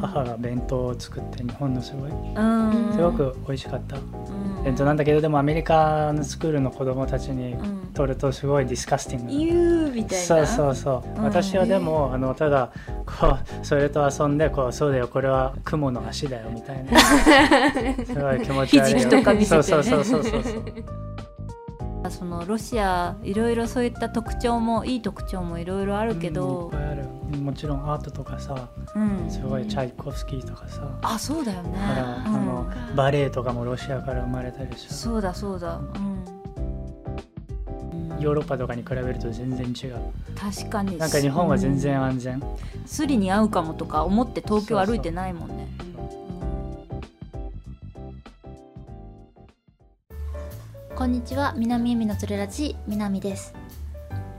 母が弁当を作って日本のすごい。うん。すごく美味しかった。うん。弁当なんだけどでもアメリカのスクールの子供たちにうん。取るとすごいディスカスティングな言うみたいな。そうそうそう、うん私はでもあのただこうそれと遊んでこうそうだよこれは雲の足だよみたいな。すごい気持ち悪いよ。ひじきとか見せてね。そうそうそうそうそうそ のロシアいろいろそういった特徴もいい特徴もいろいろあるけどうんもちろんアートとかさうん、すごいチャイコフスキーとかさ、あそうだよね。あうん。のバレエとかもロシアから生まれたりさそうだそうだ。うん。ヨーロッパとかに比べると全然違う。確かに。なんか日本は全然安全、スリに合うかもとか思って東京歩いてないもんね。こんにちは。南恵美のつれラジ南です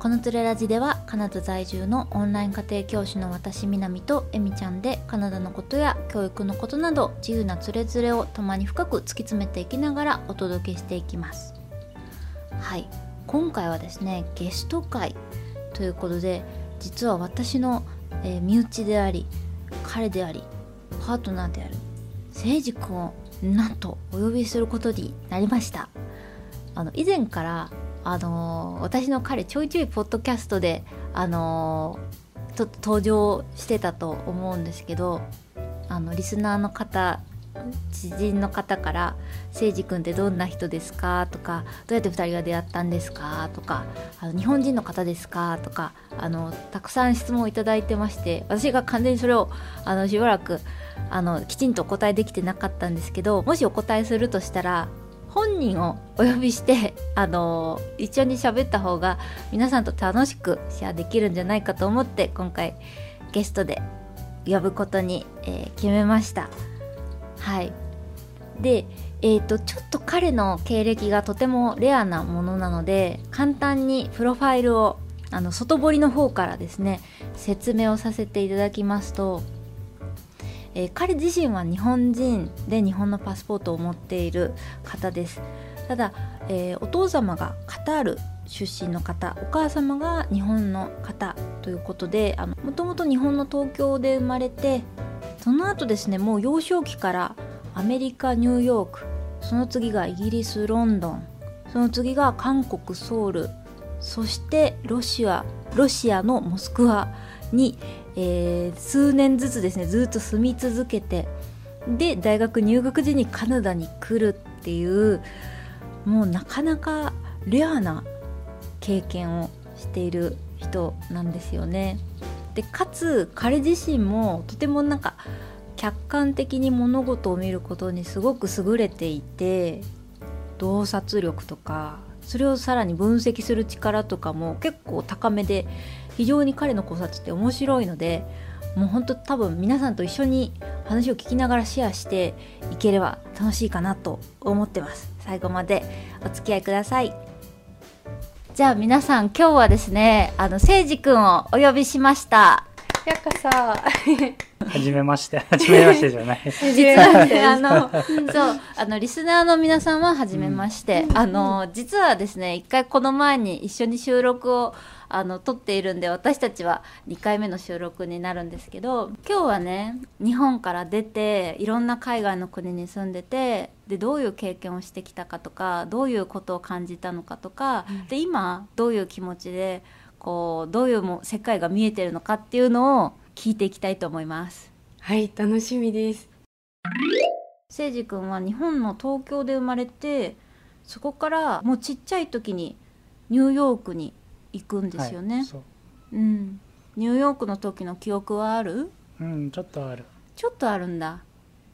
このつれラジではカナダ在住のオンライン家庭教師の私南と恵美ちゃんでカナダのことや教育のことなど自由なつれづれをたまに深く突き詰めていきながらお届けしていきます。はい。今回はですねゲスト会ということで実は私の、えー身内であり彼でありパートナーである誠司君をなんとお呼びすることになりました。あの以前から、あの私の彼ちょいちょいポッドキャストで、あのちょっと登場してたと思うんですけどあのリスナーの方知人の方から「誠司君ってどんな人ですか?」とか「どうやって2人が出会ったんですか?」とかあの「日本人の方ですか?」とかあのたくさん質問をいただいてまして私が完全にそれをあのしばらくあのきちんとお答えできてなかったんですけどもしお答えするとしたら本人をお呼びしてあの一緒に喋った方が皆さんと楽しくシェアできるんじゃないかと思って今回ゲストで呼ぶことに、えー決めました。はいで、えー、とちょっと彼の経歴がとてもレアなものなので簡単にプロファイルをあの外堀の方からですね説明をさせていただきますと、えー彼自身は日本人で日本のパスポートを持っている方です。ただ、えーお父様がカタール出身の方お母様が日本の方ということでもともと日本の東京で生まれてその後ですねもう幼少期からアメリカニューヨークその次がイギリスロンドンその次が韓国ソウルそしてロシアロシアのモスクワに、えー数年ずつですねずっと住み続けてで大学入学時にカナダに来るっていうもうなかなかレアな経験をしている人なんですよね。でかつ彼自身もとてもなんか客観的に物事を見ることにすごく優れていて洞察力とかそれをさらに分析する力とかも結構高めで非常に彼の考察って面白いのでもう本当多分皆さんと一緒に話を聞きながらシェアしていければ楽しいかなと思ってます。最後までお付き合いください。じゃあ皆さん今日はですねあの誠司くんをお呼びしました。やっかさ。はじめまして。はじめましてじゃない。実はねあのそうあのリスナーの皆さんは初めまして、あの実はですね一回この前に一緒に収録をあの撮っているんで私たちは2回目の収録になるんですけど今日はね日本から出ていろんな海外の国に住んでてでどういう経験をしてきたかとかどういうことを感じたのかとか、で今どういう気持ちでこうどういうも世界が見えてるのかっていうのを聞いていきたいと思います。はい楽しみです誠司君は日本の東京で生まれてそこからもうちっちゃい時にニューヨークに行くんですよね、はいそう。うん。ニューヨークの時の記憶はある？うんちょっとある。ちょっとあるんだ。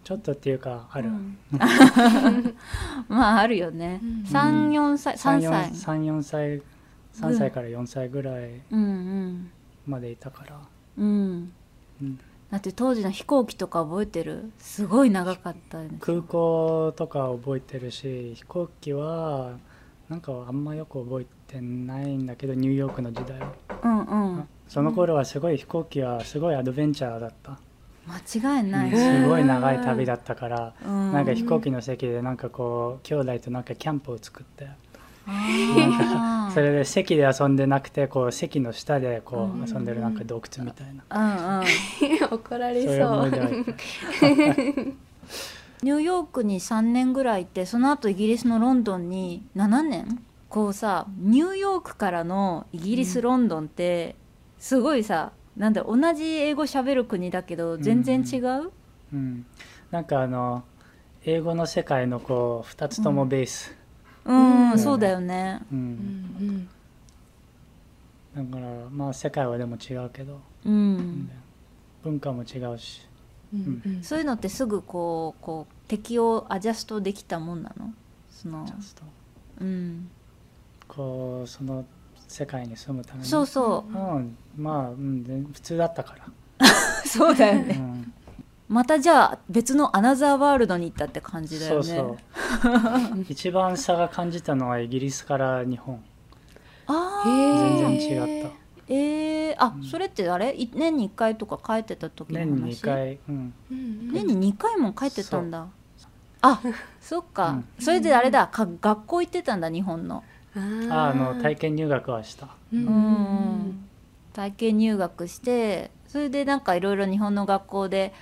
ちょっとっていうかある、うん。まああるよね、うん。34歳3歳。34歳3歳から4歳ぐらいまでいたから、うん。うん。だって当時の飛行機とか覚えてる？すごい長かった空港とか覚えてるし飛行機はなんかあんまよく覚えてないんだけどニューヨークの時代は、うんうん。その頃はすごい飛行機はすごいアドベンチャーだった、間違いない、すごい長い旅だったから、うん。なんか飛行機の席でなんかこう兄弟となんかキャンプを作って。それで席で遊んでなくてこう席の下でこう遊んでるなんか洞窟みたいな、うんうん。怒らそう。れそう ニューヨークに3年ぐらいいてその後イギリスのロンドンに7年？こうさニューヨークからのイギリス、ロンドンってすごいさなんだ同じ英語喋る国だけど全然違う、うん、なんかあの英語の世界のこう2つともベース、うんうん。そうだよね。うん。うんだからまあ世界はでも違うけど、うん、文化も違うし。うんうん。そういうのってすぐこうこう適応アジャストできたもんなの？そのうんこうその世界に住むために。そうそう。うん、まあ、うん、全普通だったから、そうだよね。うん、またじゃあ別のアナザーワールドに行ったって感じだよね。そうそう。一番差が感じたのはイギリスから日本。あへあ全ー然違った。えー、あ、うん。それってあれ？い年に1回とか帰ってた時の話？年に2回、うん、うん年に2回も帰ってたんだ。あそっか、うん。それであれだ。か学校行ってたんだ日本のあの体験験入学はした。うん。体験入学してそれでなんかいろいろ日本の学校で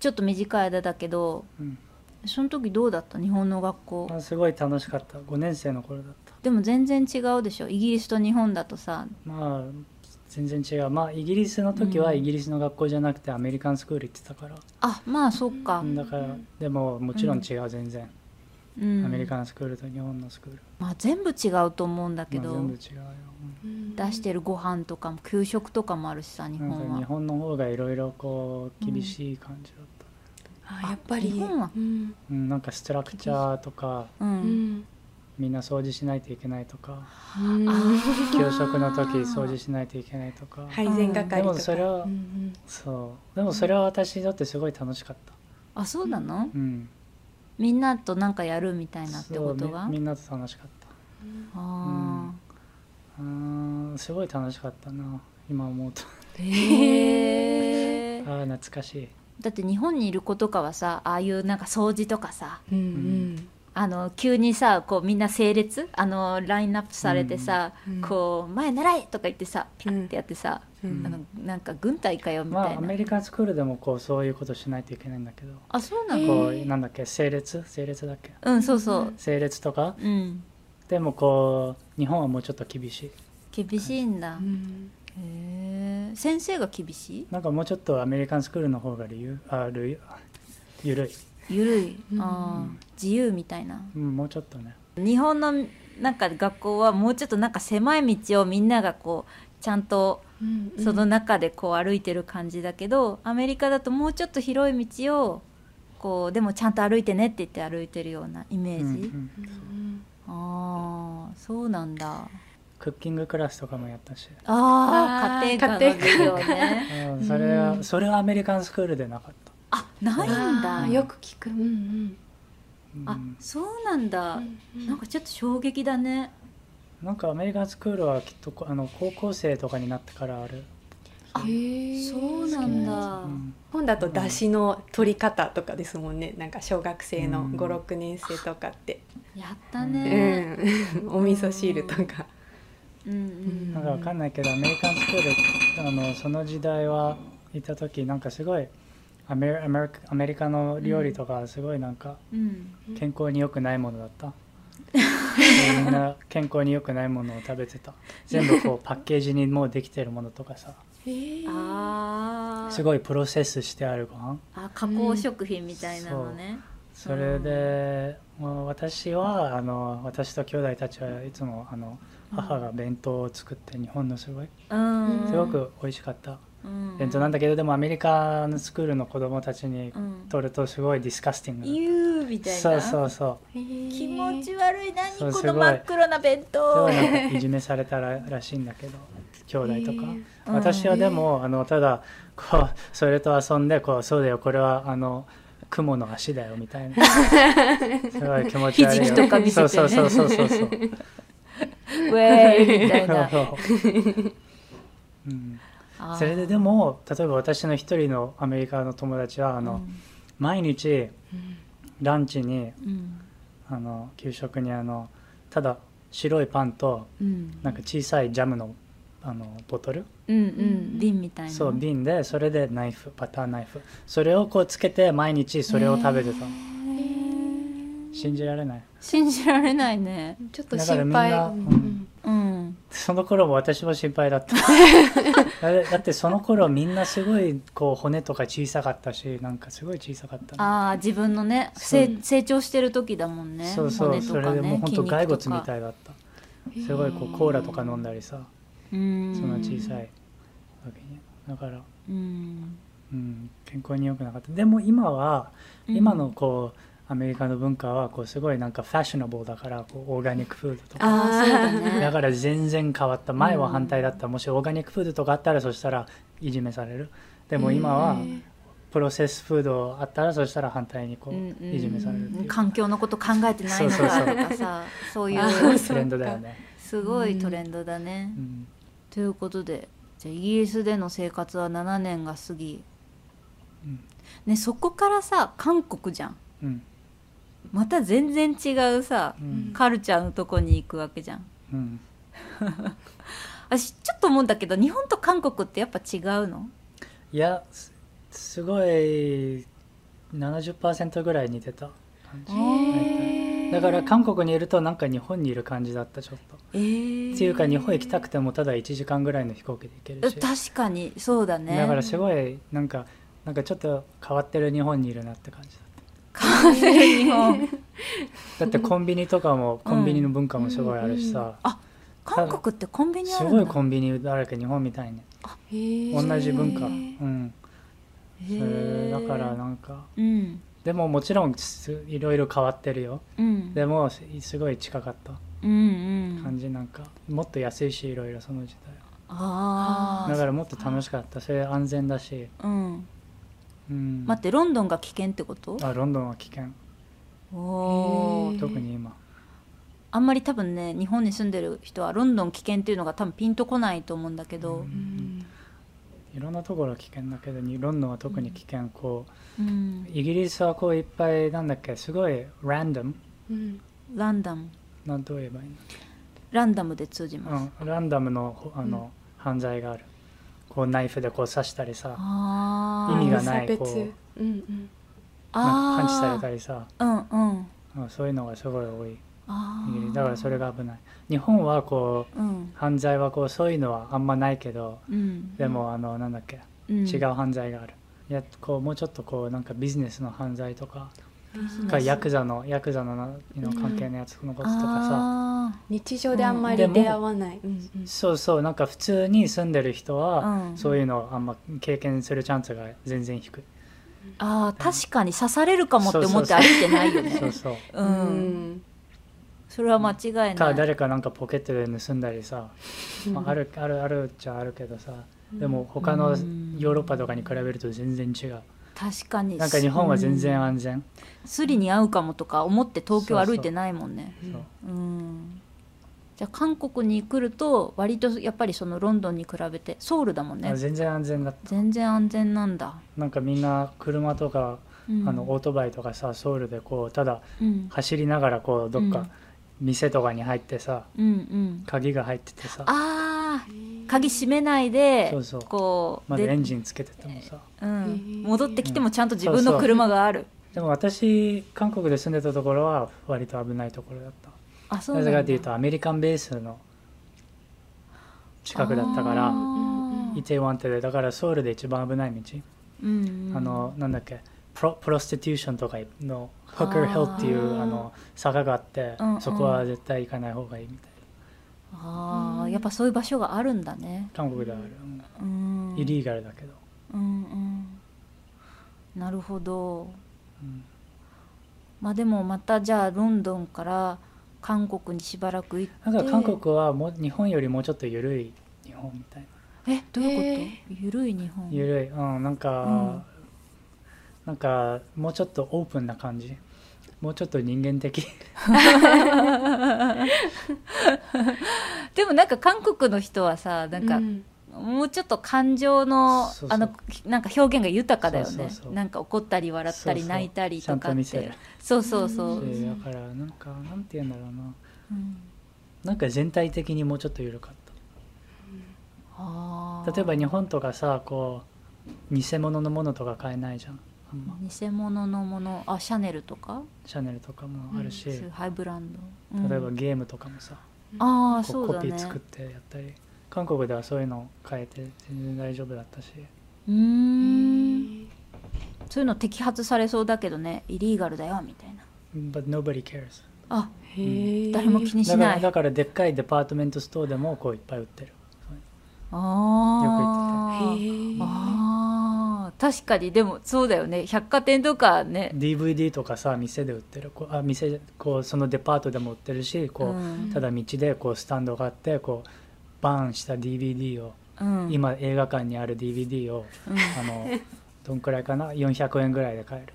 ちょっと短い間だけどうん。その時どうだった？日本の学校。まあ、すごい楽しかった。5年生の頃だった。でも全然違うでしょ？イギリスと日本だとさ。まあ全然違う。まあイギリスの時はうん。イギリスの学校じゃなくてアメリカンスクール行ってたから、あまあそっか、だからでももちろん違う全然、うん、アメリカンスクールと日本のスクール、まあ、全部違うと思うんだけど、まあ、全部違うよ、出してるご飯とかも給食とかもあるしさ日うんなんか日本は本の方がいろいろこう厳しい感じだった、あやっぱり。日本は。うん。うん、なんかストラクチャーとかううんん。みんな掃除しないといけないとかうん。給食の時掃除しないといけないとか、配膳係とか。でもそれはうんうん。そう。でもそれは私にとってすごい楽しかった、あそうなの、うん、みんなとなんかやるみたいなってことが？そうみみんなと楽しかった。あうーんすごい楽しかったな今思うと。ーへえああ懐かしい。だって日本にいる子とかはさああいうなんか掃除とかさ。うんうんあの急にさこうみんな整列？あのラインナップされてさ、うん。こう前習いとか言ってさピャッてやってさ、うん。あのなんか軍隊かよみまたいな、あアメリカンスクールでもこうそういうことしないといけないんだけど。あそうなの、こうなんだっけ整列？整列だっけ？うんそうそう。整列とか？うん。でもこう日本はもうちょっと厳しい。厳しいんだ、うん。へえ先生が厳しい？なんかもうちょっとアメリカンスクールの方が理由？あるゆるい、ゆるい、うん。あー。自由みたいな。うん、もうちょっとね。日本のなんか学校はもうちょっとなんか狭い道をみんながこうちゃんとうんその中でこう歩いてる感じだけど、アメリカだともうちょっと広い道をこうでもちゃんと歩いてねって言って歩いてるようなイメージ、うんうん。うんああそうなんだ。クッキングクラスとかもやったし、ああ家庭科の授業ね。うん、それは、うんそれはアメリカンスクールでなかった、あないんだ。よく聞く。うんうん。うん。あそうなんだ、うんなんかちょっと衝撃だね。なんかアメリカンスクールはきっとこあの高校生とかになってからある、あへえそうなんだ、うん。本だと出汁の取り方とかですもんね。なんか小学生のうん。56年生とかって、やったうね、ん、お味噌汁とか。うん、うん。なんかわかんないけどアメリカンスクールあのその時代はいた時なんかすごいアメアメリカアメリカの料理とかすごいなんかうん。健康に良くないものだった、みんな健康に良くないものを食べてた。全部こうパッケージにもうできてるものとかさ。すごいプロセスしてあるご飯。あ加工食品みたいなのね、それで、もう私はあの私と兄弟たちはいつもあの母が弁当を作って日本のすごいうん。すごく美味しかったうん。弁当なんだけどでもアメリカのスクールの子供たちにうん。とるとすごいディスカスティングだ言うみたいな。そうそうそう。気持ち悪い何この真っ黒な弁す当ごいじめされたららしいんだけど兄弟とか、うん私はでもあのただこうそれと遊んでこうそうだよこれはあの雲の足だよみたいな。すごい気持ち悪いよ。とか見せてね。そうそうそうそうそう ウェーイみたいな。うん、それででも例えば私の一人のアメリカの友達はあの、毎日ランチにうん。うんあの給食にあのただ白いパンとうん。なんか小さいジャムのあのボトル？うんうん。瓶みたいな。そう瓶でそれでナイフバターナイフ。それをこうつけて毎日それを食べてた。の信じられない。信じられないね。ちょっとだからみん心配なうんうんその頃も私も心配だった。だだってその頃みんなすごいこう骨とか小さかったしなんかすごい小さかったの。ああ自分のね成成長してる時だもんねそうそう、骨とかそれでもうね本当骸骨みいたいだった。すごいこうコーラとか飲んだりさうん。そんな小さいわけに。だから、うん。うん、健康に良くなかった。でも今はうん。今のこうアメリカの文化はこうすごいなんかファッショナブルだからこうオーガニックフードとか。だから全然変わった前は反対だった。もしオーガニックフードとかあったらそしたらいじめされる。でも今はプロセスフードあったらそしたら反対にこういじめされる環境のこと考えてないのかとかさそういあう。トレンドだよね、すごいトレンドだね。う。ん。ということでじゃあイギリスでの生活は7年が過ぎ、うん。ね、そこからさ韓国じゃん。うんまた全然違うさうん。カルチャーのとこに行くわけじゃん。うん。私ちょっと思うんだけど日本と韓国ってやっぱ違うの？いやすすごい70%ぐらい似てた。感じだから韓国にいるとなんか日本にいる感じだったちょっと、えー、っていうか日本行きたくてもただ1時間ぐらいの飛行機で行けるし。確かにそうだね。だからすごいなんかなんかちょっと変わってる日本にいるなって感じ変わってる日本。だだってコンビニとかもコンビニの文化もすごいあるしさ、あ韓国ってコンビニあするんだ。ごいコンビニだらけ日本みたいに同じ文化。うん。だからなんか。うん。でももちろんすいろいろ変わってるよ。うん。でもすすごい近かった。うんうん。感じなんか。もっと安いしいろいろその時ああ代だからもっと楽しかった。それ安全だし、うんうん、待ってロンドンが危険ってこと？あロンドンは危険。おー。へー。特に今。あんまり多分ね日本に住んでる人はロンドン危険っていうのが多分ピンとこないと思うんだけど、うんいろんなところは危険だけどにロンドンは特に危険。こうん。うイギリスはこういっぱいなんだっけ？すごいランダムうん。ランダム。なんと言えばいいランダムで通じます、の、うん、ランダムのほあの、犯罪があるこうナイフでこう刺したりさ意味がないこううんうん。あー。パンチされたりさ、うんうん。うん、そういうのがすごい多い。だからそれが危ない。日本はこううん。犯罪はこうそういうのはあんまないけどうん。でもあのなんだっけうん。違う犯罪がある、いやこうもうちょっとこうなんかビジネスの犯罪とかスかヤクザのヤクザのなの関係のやつのこととかさ、あ日常であんまり出会わない。うんうん。そうそう。なんか普通に住んでる人は、うん。そういうのをあんま経験するチャンスが全然低い。ーあー確かに刺されるかもって思って歩いてないよね。そうそう。ううん。んそれは間違いない。か誰かなんかポケットで盗んだりさ、うん。まあ、あるあるあるっちゃあるけどさ。でも他のうん。ヨーロッパとかに比べると全然違う。確かに。なんか日本は全然安全、スリに合うかもとか思って東京歩いてないもんね。じゃあ韓国に来ると割とやっぱりそのロンドンに比べてソウルだもんね。あ全然安全だった。全然安全なんだ、なんかみんな車とか、うん、あのオートバイとかさソウルでこうただうん。走りながらこうどっかうん。店とかに入ってさ、うんうん。鍵が入っててさ。あー鍵閉めないでそうそう。こうでまだエンジンつけててもさ。うん、戻ってきてもちゃんと自分の車がある、でも私韓国で住んでたところは割と危ないところだった。あそうなぜかというとアメリカンベースの近くだったからイテウォンってだからソウルで一番危ない道、うんうん。あのなんだっけプロプロスティテューションとかのホッカー。ヒルっていうあの坂があって、うんうん。そこは絶対行かない方がいいみたいあーやっぱそういう場所があるんだね。な韓国ではある、うん。イリーガルだけど、うんうん。なるほどうん。まあでもまたじゃあロンドンから韓国にしばらく行って。なんか韓国はもう日本よりもうちょっと緩い日本みたいな。えどういうへこと？ゆるい日本？緩い。うんなんか、うん。なんかもうちょっとオープンな感じ。もうちょっと人間的。でもなんか韓国の人はさなんか、うんもうちょっと感情のあのなんか表現が豊かだよね。なんか怒ったり笑ったり泣いたりとかってそうそうそう、でだからなんかなんて言うんだろうな。うん。なんか全体的にもうちょっと緩かっあー。た例えば日本とかさこう偽物のものとか買えないじゃん。あんま。偽物のもの。あシャネルとか？シャネルとかもあるし、そういうハイブランド、うん。例えばゲームとかもさ、ああこそううだね。コピー作ってやったり韓国ではそういうの変えて全然大丈夫だったし。うーん。そういうの摘発されそうだけどね。イリーガルだよみたいな。But nobody cares. あへえ誰も気にしだからないだからでっかいデパートメントストアでもこういっぱい売ってる。あー。へえあー。確かにでもそうだよね。百貨店とかね。DVD とかさ店で売ってる。こうあ店こうそのデパートでも売ってるしこう、うん。ただ道でこうスタンドがあってこうバーンした DVD を、うん、今映画館にある DVD を、うん。あのどんくらいかな？400円ぐらいで買える。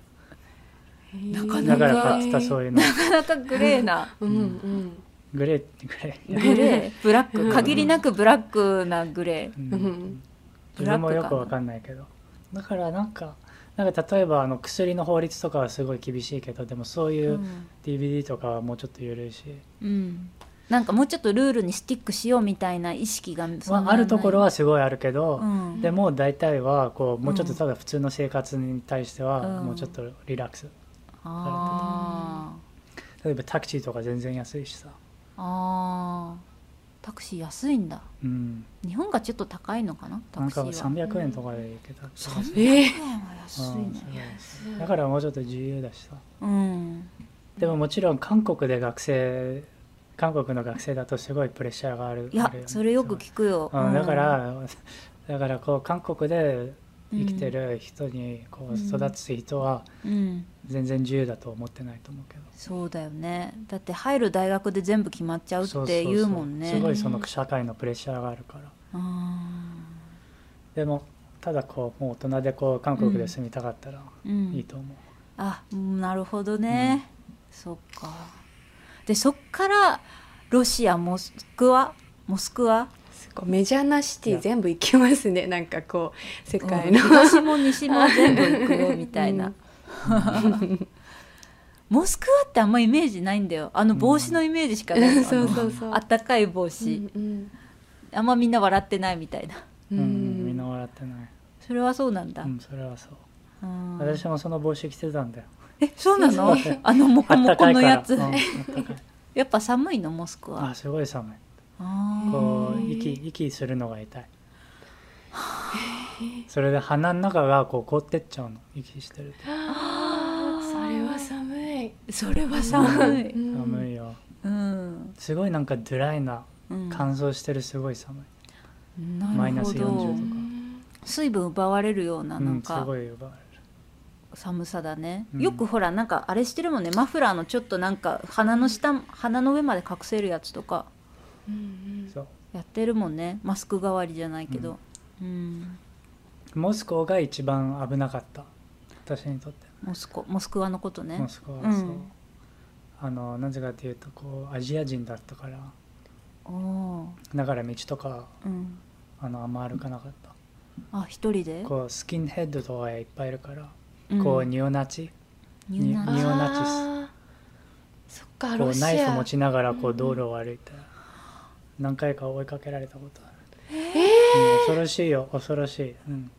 なかなかだから買ってたそういうの。なかなかグレーな。うん。うん。グレーグレー。グレー。ブラッうん。ク限りなくブラックなグレー。うん。うん。自分もよくわかんないけど。だからなんかなんか例えばあの薬の法律とかはすごい厳しいけどでもそういううん。DVD とかはもうちょっと緩いし、うん、なんかもうちょっとルールにスティックしようみたいな意識がまあ、あるところはすごいあるけど、うん。でも大体はこうもうちょっとうんただ普通の生活に対してはうん。もうちょっとリラックス、あ例えばタクシーとか全然安いしさ、ーあー。タクシー安いんだ。うん、日本がちょっと高いのかな？タなんかクシーは。300円とかで行けた。気がする300え円は安いうんね。だからもうちょっと自由だしさ。うん。でももちろん韓国で学生韓国の学生だとすごいプレッシャーがあるいやそれよく聞くよ、うん、だかうん。ら、だからこう韓国で生きてる人にこううん育つ人はうん。全然自由だと思ってないと思うけど、そうだよね。だって入る大学で全部決まっちゃうって言うもんね。すごいその社会のプレッシャーがあるから。あでもただこうもう大人でこう韓国で住みたかったらいいと思う、あうんなるほどね、そっかでそっからロシアモスクワモスクワ？メジャーなシティ全部行きますね。なんかこう世界の、うん東も西も全部行くよみたいな、モスクワってあんまイメージないんだよ。あの帽子のイメージしかない、そうそうそう。あったかい帽子、うんあんまみんな笑ってないみたいな。ううんんみんな笑ってない、それはそうなんだ、うん、それはそう、うん。私もその帽子着てたんだよえそうなの？あのモコモコのやつ、やっぱ寒いのモスクワ。あすごい寒い。こう息息するのが痛い。それで鼻の中がこう凍ってっちゃうの。息してると。それは寒い、それは寒い、うん。寒いよ。うん。すごいなんかドライなうん。乾燥してるすごい寒い、なるほど。マイナス40とか。水分奪われるようなうん、すなんかごい奪われる寒さだね、うん。よくほらなんかあれしてるもんね。マフラーのちょっとなんか鼻の下鼻の上まで隠せるやつとか。やってるもんね。マスク代わりじゃないけど。うん、モスクワが一番危なかった。私にとって。モスコモスクワのことね。モスクワはう。ん。そう、あのなぜかというとこうアジア人だったから。だから道とかーうん。あのあんま歩かなかった。あ一人で？こうスキンヘッドとかいっぱいいるから、うんこうニオナチ？ニューナニオナチス。そっかこロシア。うナイフ持ちながらこううん道路を歩いて何回か追いかけられたことある、うん恐ろしいよ。恐ろしい、うん、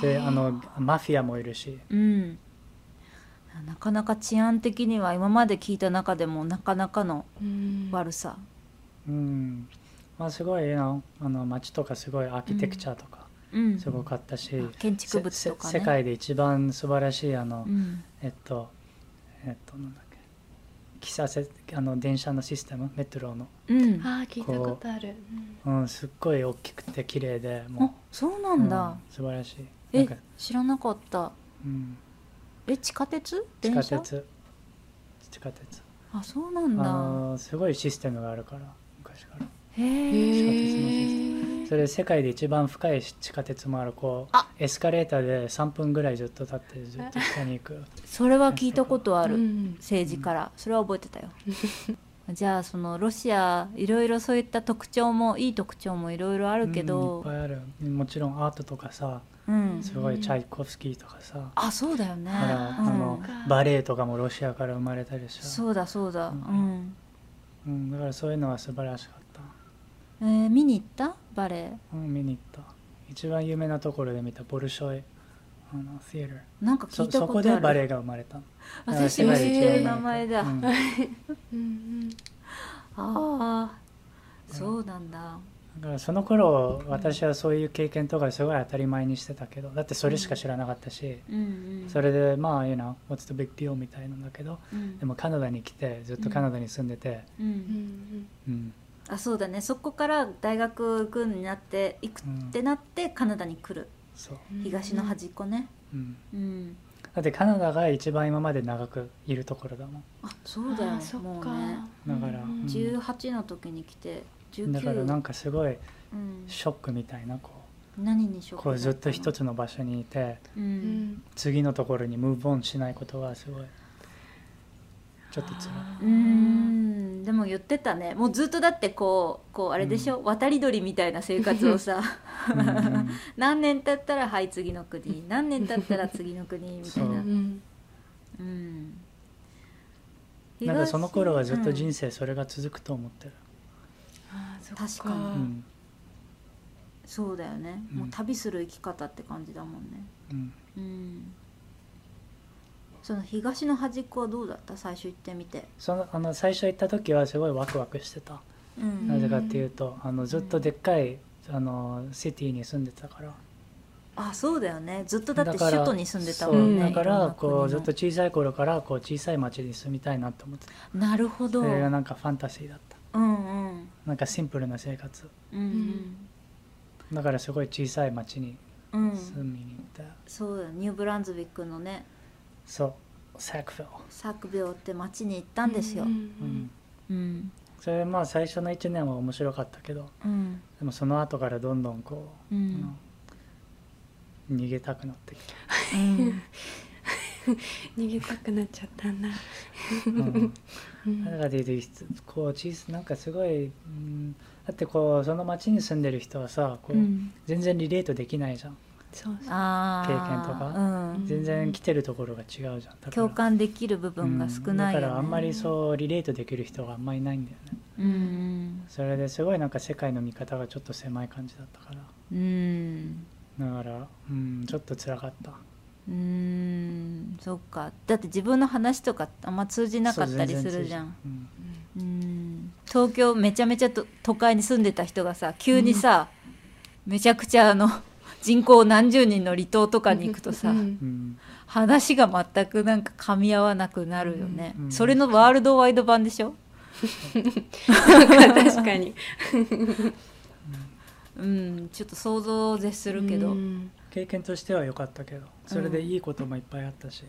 であのマフィアもいるし。うん。なかなか治安的には今まで聞いた中でもなかなかのうん。悪さ。うん。まあすごいなあの街とかすごいアーキテクチャとか。うんすごかったし、あ建築物とかね。せ世界で一番素晴らしいあの、うん。えっとえっとなんだっけ。喫茶せあの電車のシステムメトロの、うん。あー聞いたことある、うん、すっごい大きくて綺麗であもそうなうんだ、素晴らしい。なえんか、知らなかった。うん、え地下鉄？地下鉄。地下鉄。あそうなんあだのすごいシステムがあるから昔から。へへえ地下鉄のシステムそれ世界で一番深い地下鉄もあるこうあ。エスカレーターで3分ぐらいずっと立ってずっと下に行く。それは聞いたことある、うん。政治から。それは覚えてたよ。じゃあそのロシアいろいろそういった特徴もいい特徴もいろいろあるけうんいどっぱいある。もちろんアートとかさうん、すごいチャイコフスキーとかさ、あそうだよね。だから、うん。あのバレエとかもロシアから生まれたりさ。そうだそうだ。う、うん。うん、だからそういうのは素晴らしかった、えー見に行った？バレエうん、見に行った。一番有名なところで見たボルショイ。あのシアターなんか聞いたそそこある。ことでバレエが生まれた。私も知ってる名前だ、うん。う んああそうなんだ。だからその頃私はそういう経験とかすごい当たり前にしてたけどだってそれしか知らなかったし、うんうん。それでまあ you know what's the big deal みたいなんだけどうん。でもカナダに来てずっとカナダに住んでて、ううんん。うんあそうだね。そこから大学行くになって行くってなってカナダに来る。そう、うん東の端っこね。うん、うん。だってカナダが一番今まで長くいるところだもん。あそうだよ。ねあーそっか。もうね。だからうんうん18の時に来て19だからなんかすごいうん、ショックみたいなこ何にショックうこうずっと一つつの場所にいてううん。ん次のところにムーブオンしないことはすごいちょっと辛い。うん。でも言ってたね。もうずっとだってこうこうあれでしょ、渡り鳥みたいな生活をさ。うん。う ん何年経ったらはい次の国何年経ったら次の国みたいな。そう。うん。うんなんかその頃はずっと人生、生それが続くと思ってる、あーそっ確かに。うん。そうだよね、うん。もう旅する生き方って感じだもんね。うん、うんその東の端っこはどうだった？最初行ってみて、そのあの最初行った時はすごいワクワクしてた、うん。なぜかっていうとあのずっとでっかいあのシティに住んでたから。あそうだよね。ずっとだって首都に住んでたもんね。そう。だからこうずっと小さい頃からこう小さい町に住みたいなと思ってた。なるほど。それがなんかファンタジーだった。うんうん。なんかシンプルな生活。うんだからすごい小さい町にうん、うん、住みに行った、そうだよ。ニューブランズウィックのねそう。サクフィルサクビョって町に行ったんですよ。うん。うん。うんそれまあ最初の1年は面白かったけどうん。でもその後からどんどんこう、うん。逃げたくなってきて、うん。逃げたくなっちゃったんだ。うん。うん。だからでこう小さなんかすごい、うん、だってこうその町に住んでる人はさこう、うん。全然リレートできないじゃん経験とか？うん。全然来てるところが違うじゃん。共感できる部分が少ないよ、ね。うんだからあんまりそうリレートできる人があんまりいないんだよね。うんそれですごいなんか世界の見方がちょっと狭い感じだったから。うん。だから、うん、ちょっと辛かった。うん。そっか。だって自分の話とかあんま通じなかったりするじゃん。うん。東京めちゃめちゃと都会に住んでた人がさ急にさ、めちゃくちゃあの人口何十人の離島とかに行くとさ、うん。うん話が全くなんか噛み合わなくなるよね、うん。それのワールドワイド版でしょ？確かに。うん。ちょっと想像を絶するけど、ううん。ん経験としては良かったけどそれでいいこともいっぱいあったし、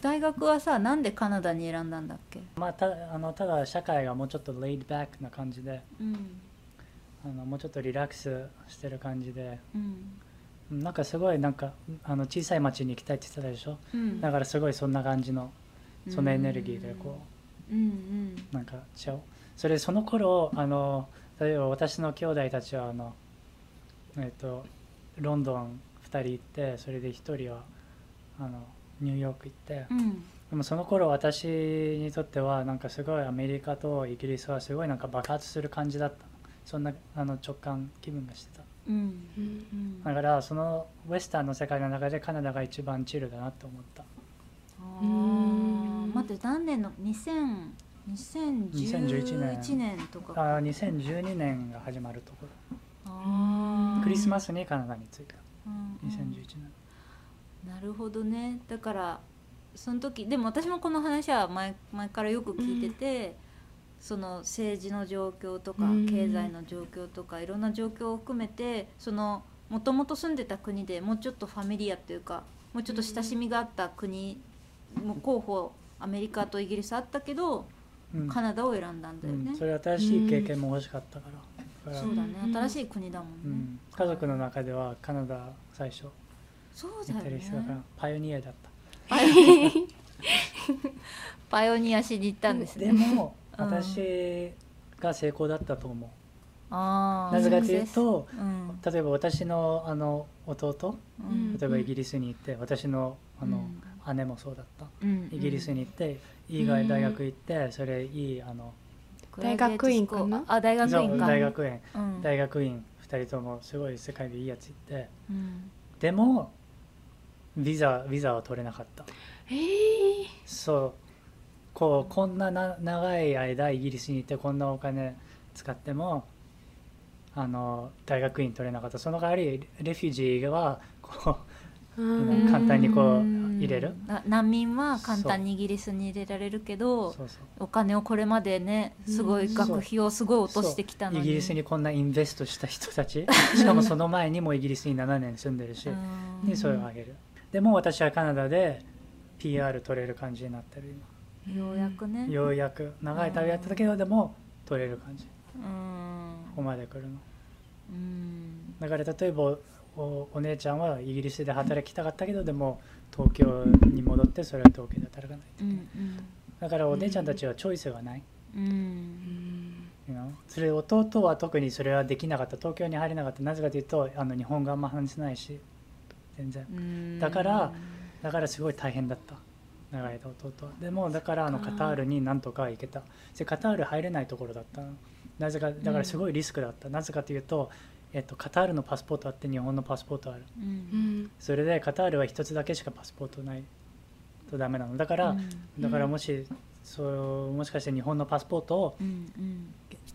大学はさなんでカナダに選んだんだっけ、まあ、たあのただ社会がもうちょっとレイドバックな感じでうんあのもうちょっとリラックスしてる感じで。うん。なんかすごいなんかあの小さい町に行きたいって言ってたでしょ？うん、だからすごいそんな感じのそのエネルギーでこうんうん。うなんかちゃう。それその頃あの例えば私の兄弟たちはあのえっ、とロンドン2人行ってそれで1人はあのニューヨーク行って。うん。でもその頃私にとってはなんかすごいアメリカとイギリスはすごいなんか爆発する感じだったそんなあの直感気分がしてた。うん。うん。うん。だからそのウエスタンの世界の中でカナダが一番チルだなと思った。待って何年の？2000 2011 2011年とか。あ2012年が始まるところ。クリスマスにカナダに着いた。うんうん。2011年。なるほどね。だからその時でも私もこの話は前前からよく聞いてて、その政治の状況とかうん。経済の状況とかいろんな状況を含めてそのもともと住んでた国でもうちょっとファミリアっていうかもうちょっと親しみがあった国も候補アメリカとイギリスあったけど、うん。カナダを選んだんだよね、うん。それ新しい経験も欲しかったから。だからそうだね。うん。新しい国だもんね、うん。家族の中ではカナダ最初そうだよね。パイオニアだった。パイオニアしに行ったんですね。でもうん私が成功だったと思う。あー。なぜかというとうん。例えば私のあの弟うん。例えばイギリスに行って私のあの姉もそうだった。うん。イギリスに行っていい大学行ってそれいいあの大学院かな？あ大学院か。大学院。うん。大学院2人ともすごい世界でいいやついて。うん。でもビザビザは取れなかった。えー、そうこうこんなな長い間イギリスにいてこんなお金使ってもあの大学院取れなかった。その代わりレフュージーはこううん。簡単にこう入れる。な難民は簡単にイギリスに入れられるけうどそうそう。お金をこれまでねすごい学費をすごい落としてきたのに。イギリスにこんなインベストした人たち。しかもその前にもイギリスに7年住んでるし。うん。にそれをあげる。でも私はカナダで PR 取れる感じになってるようやくね。今ようやく長い旅やってたけどでも取れる感じ。うん。ここまで来るの。うん。だから例えばおお姉ちゃんはイギリスで働きたかったけどでも東京に戻ってそれは東京で働かないとういけない、んだからお姉ちゃんたちはチョイスがない、それ弟は特にそれはできなかった。東京に入れなかった。なぜかというとあの日本語あんま話せないし。全然。うん。だからだからすごい大変だった長い間弟はでもだからあのカタールになんとか行けた。でカタール入れないところだったの。なぜかだからすごいリスクだった、なぜかというと、えっと、カタールのパスポートあって日本のパスポートある。ううん。んそれでカタールは一つだけしかパスポートないとダメなの。だから、うん。だからもしそうもしかして日本のパスポートをうん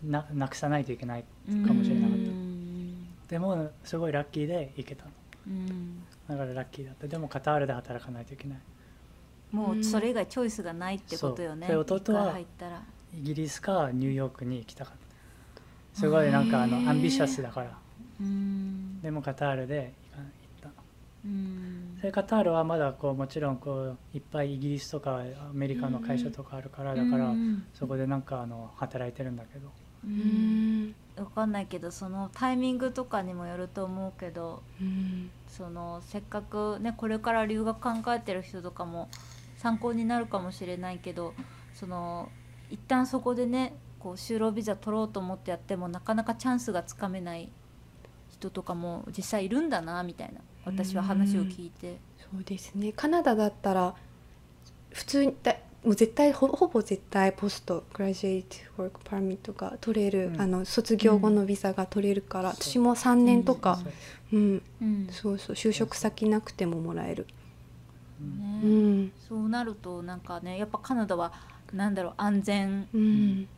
うん。ななくさないといけないうんかもしれなかった。うん。でもすごいラッキーで行けたの。うん。だからラッキーだった。でもカタールで働かないといけないもうそれ以外チョイスがないってことよね。弟はイギリスかニューヨークに行きたかった。すごいなんかあのアンビシャスだから。うん。でもカタールで行った。うん。それカタールはまだこうもちろんこういっぱいイギリスとかアメリカの会社とかあるからだからうん。そこでなんかあの働いてるんだけど。ううんん。わかんないけどそのタイミングとかにもよると思うけどうん。そのせっかくねこれから留学考えてる人とかも参考になるかもしれないけどその一旦そこでねこう就労ビザ取ろうと思ってやってもなかなかチャンスがつかめない人とかも実際いるんだなみたいな私は話を聞いて。そうですね。カナダだったら普通にだもう絶対ほほぼ絶対ポストグラジュエイトワークパーミットが取れる、うん。あの卒業後のビザが取れるから、そう私も3年とかそう、うん。うん。そうそう就職先なくてももらえる、うんね。うん。そうなるとなんかねやっぱカナダはなんだろう安全うん。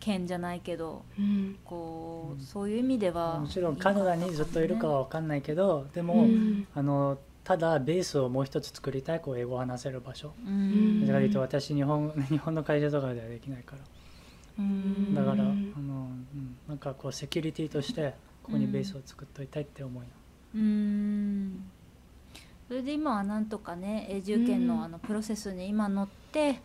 圏じゃないけどうん。こう、うんそういう意味ではもちろんカナダにずっといるかは分かんないけどでも、うん。あのただベースをもう一つ作りたいこう英語を話せる場所。うん。だから言うと私日本 日本の会社とかではできないから。うん。だから、うんあのうん、なんかこうセキュリティとしてここにベースを作っといたいって思いな、うんそれで今はなんとかね永住権うん。のあのプロセスに今乗って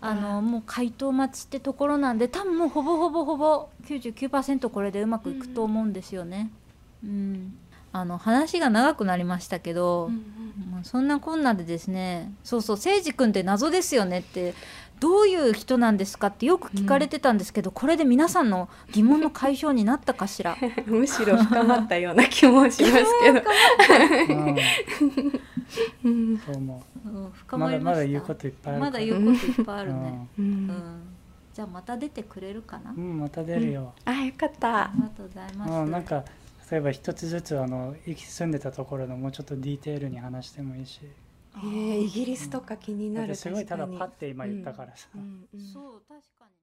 あのもう回答待ちってところなんで多分もうほぼほぼほぼ99%これでうまくいくと思うんですよね。うん、あの話が長くなりましたけど、うん。まあそんなこんなでですねそうそう誠司君って謎ですよねってどういう人なんですかってよく聞かれてたんですけど、これで皆さそう疑問の解消になったかしら？う んむしろ深まったような気もしますけど、うん、うんそう思うん。深うまだまりました。まだ言うこといっぱいあるまだ言うこといっぱいあるね、ううん。ん。じゃあまた出てくれるかな、うん、うんまた出るよ、あよかった。ありがとうございます、うん、なんか例えば一つずつあの生き住んでたところのもうちょっとディテールに話してもいいしえー、イギリスとか気になるだってすごいただパッて今言ったからさ、うんうんそう確かに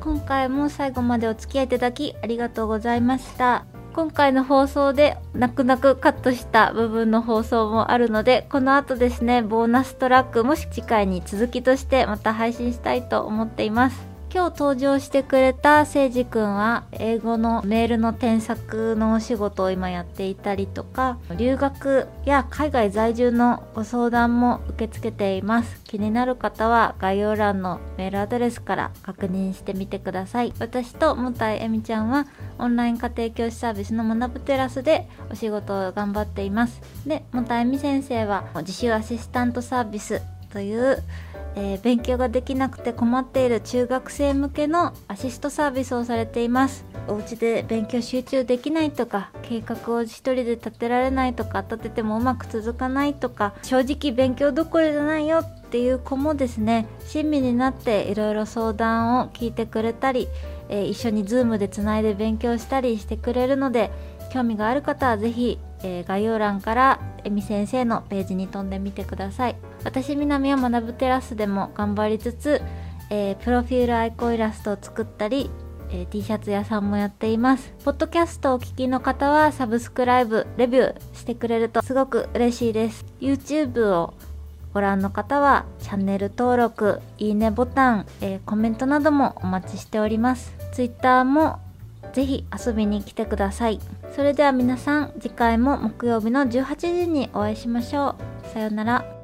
今回も最後までお付き合いいただきありがとうございました。今回の放送で泣く泣くカットした部分の放送もあるのでこの後ですねボーナストラックもし次回に続きとしてまた配信したいと思っています今日登場してくれたせいじくんは英語のメールの添削のお仕事を今やっていたりとか留学や海外在住のご相談も受け付けています。気になる方は概要欄のメールアドレスから確認してみてください。私ともたいえみちゃんはオンライン家庭教師サービスの学ぶテラスでお仕事を頑張っています。でもたえみ先生は自習アシスタントサービスというえー勉強ができなくて困っている中学生向けのアシストサービスをされています。お家で勉強集中できないとか計画を一人で立てられないとか立ててもうまく続かないとか正直勉強どころじゃないよっていう子もですね親身になっていろいろ相談を聞いてくれたり、えー一緒に Zoom でつないで勉強したりしてくれるので興味がある方はぜひ、えー概要欄からえみ先生のページに飛んでみてください。私みなみは学ぶテラスでも頑張りつつ、えープロフィールアイコンイラストを作ったりえー T シャツ屋さんもやっています。ポッドキャストをお聞きの方はサブスクライブレビューしてくれるとすごく嬉しいです。YouTube をご覧の方はチャンネル登録いいねボタン、えーコメントなどもお待ちしております。Twitter もぜひ遊びに来てください。それでは皆さん次回も木曜日の18時にお会いしましょう。さようなら。